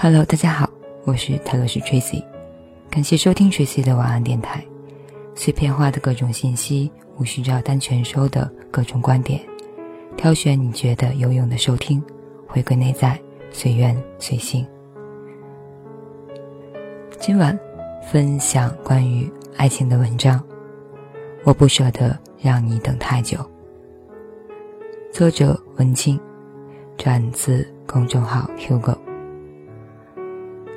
Hello，大家好，我是泰勒斯 Tracy，感谢收听 Tracy 的晚安电台。碎片化的各种信息，无需照单全收的各种观点，挑选你觉得有用的收听，回归内在，随缘随性。今晚分享关于爱情的文章，我不舍得让你等太久。作者文静，转自公众号 Hugo。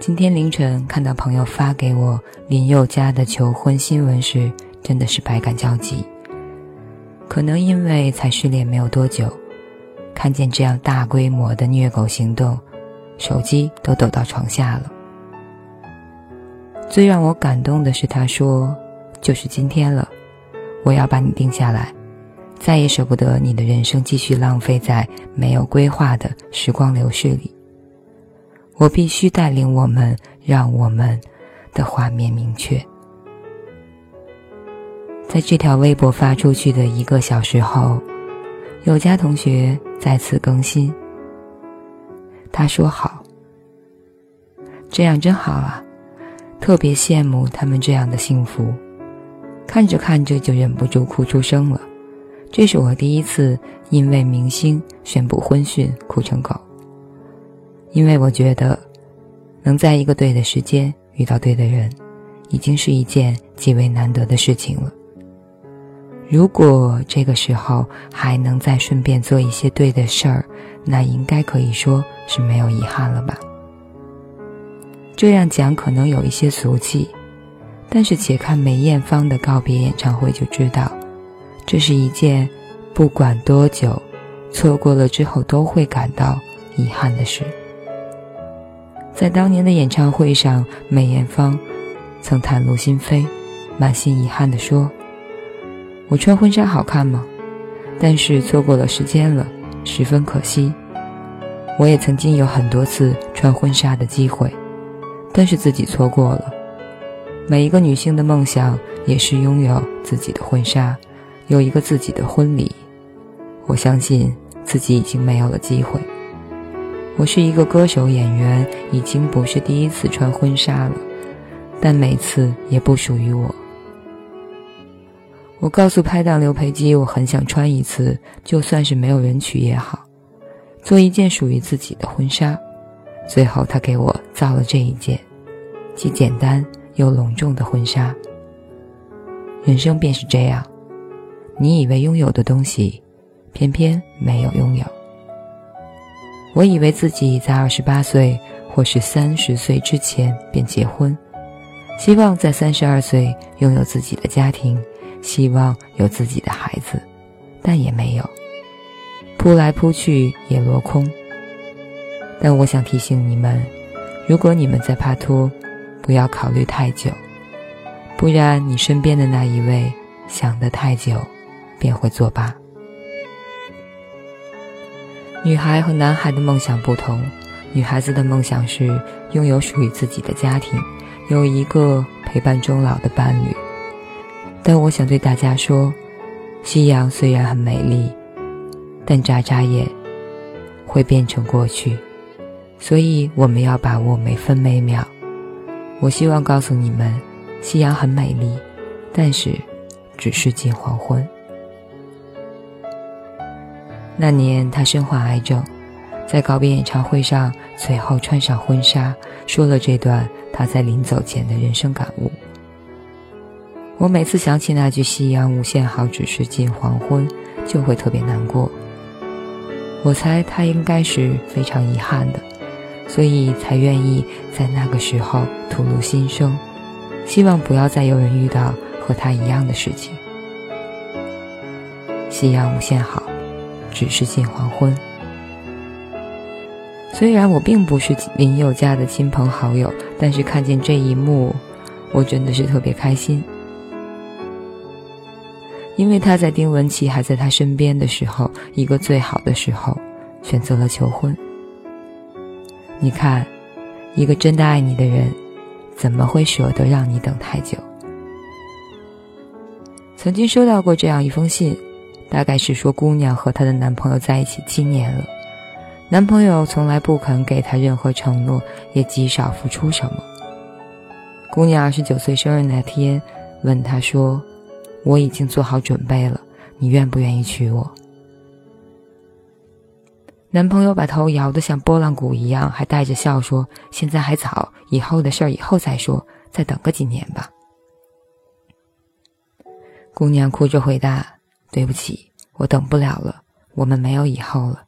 今天凌晨看到朋友发给我林宥嘉的求婚新闻时，真的是百感交集。可能因为才失恋没有多久，看见这样大规模的虐狗行动，手机都抖到床下了。最让我感动的是，他说：“就是今天了，我要把你定下来，再也舍不得你的人生继续浪费在没有规划的时光流逝里。”我必须带领我们，让我们的画面明确。在这条微博发出去的一个小时后，有家同学再次更新。他说：“好，这样真好啊，特别羡慕他们这样的幸福。”看着看着就忍不住哭出声了。这是我第一次因为明星宣布婚讯哭成狗。因为我觉得，能在一个对的时间遇到对的人，已经是一件极为难得的事情了。如果这个时候还能再顺便做一些对的事儿，那应该可以说是没有遗憾了吧。这样讲可能有一些俗气，但是且看梅艳芳的告别演唱会就知道，这是一件不管多久，错过了之后都会感到遗憾的事。在当年的演唱会上，梅艳芳曾袒露心扉，满心遗憾地说：“我穿婚纱好看吗？但是错过了时间了，十分可惜。我也曾经有很多次穿婚纱的机会，但是自己错过了。每一个女性的梦想也是拥有自己的婚纱，有一个自己的婚礼。我相信自己已经没有了机会。”我是一个歌手演员，已经不是第一次穿婚纱了，但每次也不属于我。我告诉拍档刘培基，我很想穿一次，就算是没有人娶也好，做一件属于自己的婚纱。最后他给我造了这一件，既简单又隆重的婚纱。人生便是这样，你以为拥有的东西，偏偏没有拥有。我以为自己在二十八岁或是三十岁之前便结婚，希望在三十二岁拥有自己的家庭，希望有自己的孩子，但也没有。扑来扑去也落空。但我想提醒你们，如果你们在帕托，不要考虑太久，不然你身边的那一位想得太久，便会作罢。女孩和男孩的梦想不同，女孩子的梦想是拥有属于自己的家庭，有一个陪伴终老的伴侣。但我想对大家说，夕阳虽然很美丽，但眨眨眼会变成过去，所以我们要把握每分每秒。我希望告诉你们，夕阳很美丽，但是只是近黄昏。那年他身患癌症，在告别演唱会上，随后穿上婚纱，说了这段他在临走前的人生感悟。我每次想起那句“夕阳无限好，只是近黄昏”，就会特别难过。我猜他应该是非常遗憾的，所以才愿意在那个时候吐露心声，希望不要再有人遇到和他一样的事情。夕阳无限好。只是近黄昏。虽然我并不是林宥嘉的亲朋好友，但是看见这一幕，我真的是特别开心。因为他在丁文琪还在他身边的时候，一个最好的时候，选择了求婚。你看，一个真的爱你的人，怎么会舍得让你等太久？曾经收到过这样一封信。大概是说，姑娘和她的男朋友在一起七年了，男朋友从来不肯给她任何承诺，也极少付出什么。姑娘二十九岁生日那天，问他说：“我已经做好准备了，你愿不愿意娶我？”男朋友把头摇得像拨浪鼓一样，还带着笑说：“现在还早，以后的事儿以后再说，再等个几年吧。”姑娘哭着回答：“对不起，我等不了了，我们没有以后了。”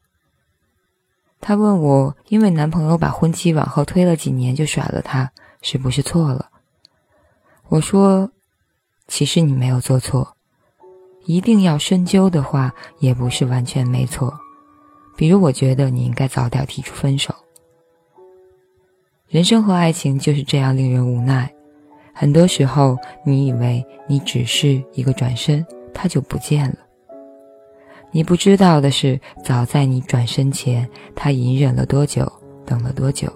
她问我，因为男朋友把婚期往后推了几年就甩了她，是不是错了？我说：“其实你没有做错，一定要深究的话，也不是完全没错。”比如，我觉得你应该早点提出分手。人生和爱情就是这样令人无奈。很多时候，你以为你只是一个转身，他就不见了。你不知道的是，早在你转身前，他隐忍了多久，等了多久。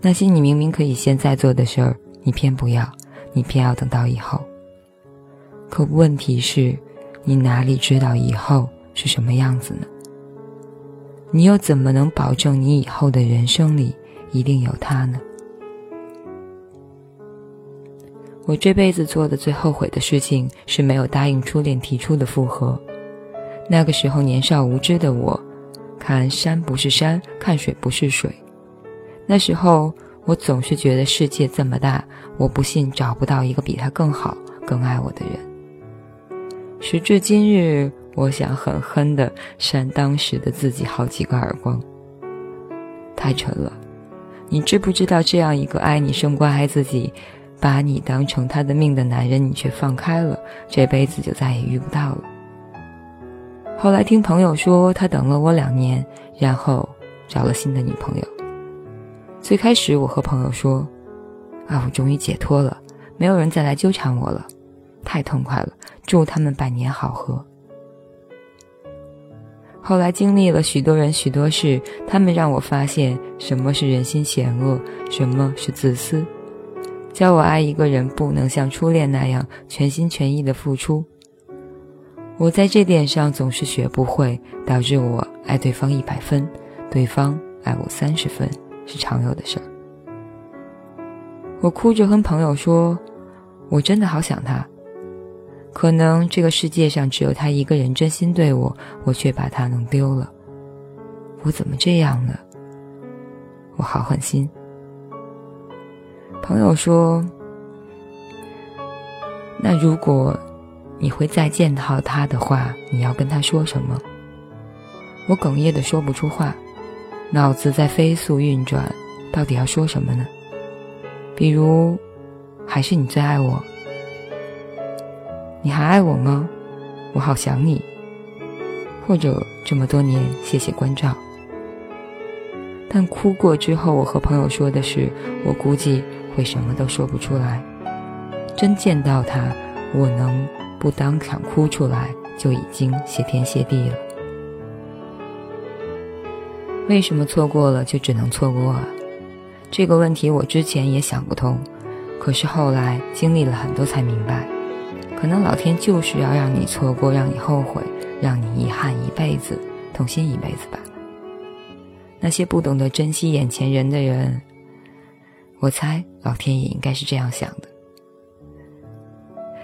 那些你明明可以现在做的事儿，你偏不要，你偏要等到以后。可问题是，你哪里知道以后是什么样子呢？你又怎么能保证你以后的人生里一定有他呢？我这辈子做的最后悔的事情是没有答应初恋提出的复合。那个时候年少无知的我，看山不是山，看水不是水。那时候我总是觉得世界这么大，我不信找不到一个比他更好、更爱我的人。时至今日。我想狠狠地扇当时的自己好几个耳光。太蠢了！你知不知道，这样一个爱你胜过爱自己、把你当成他的命的男人，你却放开了，这辈子就再也遇不到了。后来听朋友说，他等了我两年，然后找了新的女朋友。最开始我和朋友说：“啊，我终于解脱了，没有人再来纠缠我了，太痛快了！祝他们百年好合。”后来经历了许多人许多事，他们让我发现什么是人心险恶，什么是自私，教我爱一个人不能像初恋那样全心全意的付出。我在这点上总是学不会，导致我爱对方一百分，对方爱我三十分，是常有的事儿。我哭着跟朋友说：“我真的好想他。”可能这个世界上只有他一个人真心对我，我却把他弄丢了。我怎么这样呢？我好狠心。朋友说：“那如果你会再见到他的话，你要跟他说什么？”我哽咽的说不出话，脑子在飞速运转，到底要说什么呢？比如，还是你最爱我。你还爱我吗？我好想你。或者这么多年，谢谢关照。但哭过之后，我和朋友说的是，我估计会什么都说不出来。真见到他，我能不当场哭出来，就已经谢天谢地了。为什么错过了就只能错过啊？这个问题我之前也想不通，可是后来经历了很多才明白。可能老天就是要让你错过，让你后悔，让你遗憾一辈子，痛心一辈子吧。那些不懂得珍惜眼前人的人，我猜老天也应该是这样想的。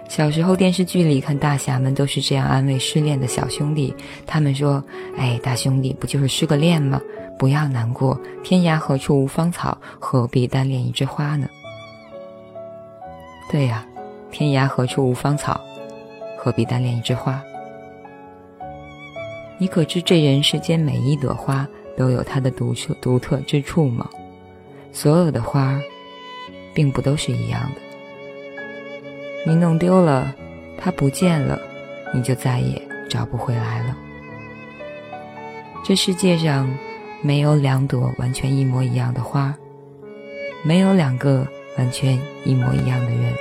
小时候电视剧里看大侠们都是这样安慰失恋的小兄弟，他们说：“哎，大兄弟不就是失个恋吗？不要难过，天涯何处无芳草，何必单恋一枝花呢？”对呀。天涯何处无芳草，何必单恋一枝花？你可知这人世间每一朵花都有它的独特独特之处吗？所有的花，并不都是一样的。你弄丢了，它不见了，你就再也找不回来了。这世界上没有两朵完全一模一样的花，没有两个完全一模一样的人。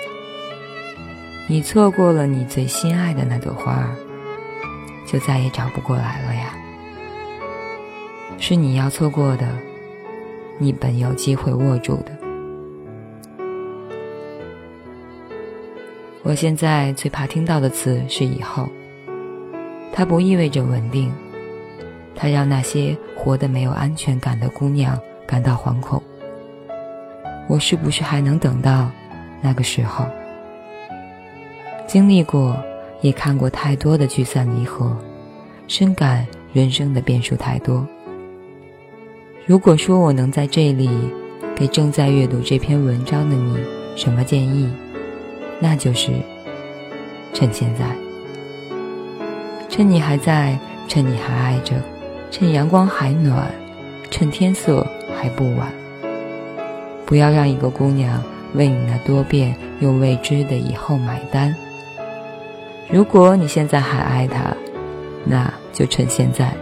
你错过了你最心爱的那朵花，就再也找不过来了呀。是你要错过的，你本有机会握住的。我现在最怕听到的词是“以后”，它不意味着稳定，它让那些活得没有安全感的姑娘感到惶恐。我是不是还能等到那个时候？经历过，也看过太多的聚散离合，深感人生的变数太多。如果说我能在这里给正在阅读这篇文章的你什么建议，那就是趁现在，趁你还在，趁你还爱着，趁阳光还暖，趁天色还不晚。不要让一个姑娘为你那多变又未知的以后买单。如果你现在还爱他，那就趁现在。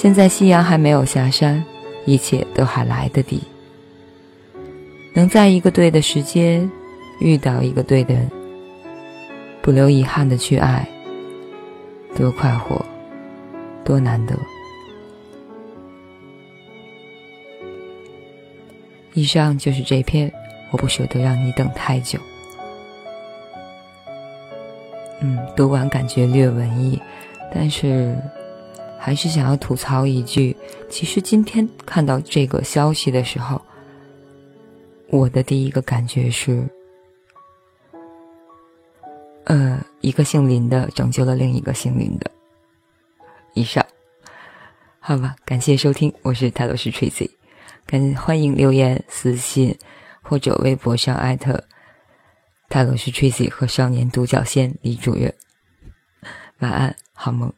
现在夕阳还没有下山，一切都还来得及。能在一个对的时间遇到一个对的人，不留遗憾的去爱，多快活，多难得。以上就是这篇，我不舍得让你等太久。嗯，读完感觉略文艺，但是还是想要吐槽一句：其实今天看到这个消息的时候，我的第一个感觉是，呃，一个姓林的拯救了另一个姓林的。以上，好吧，感谢收听，我是泰罗斯 Tracy，感欢迎留言、私信或者微博上艾特。泰罗是 Tracy 和少年独角仙李主任，晚安，好梦。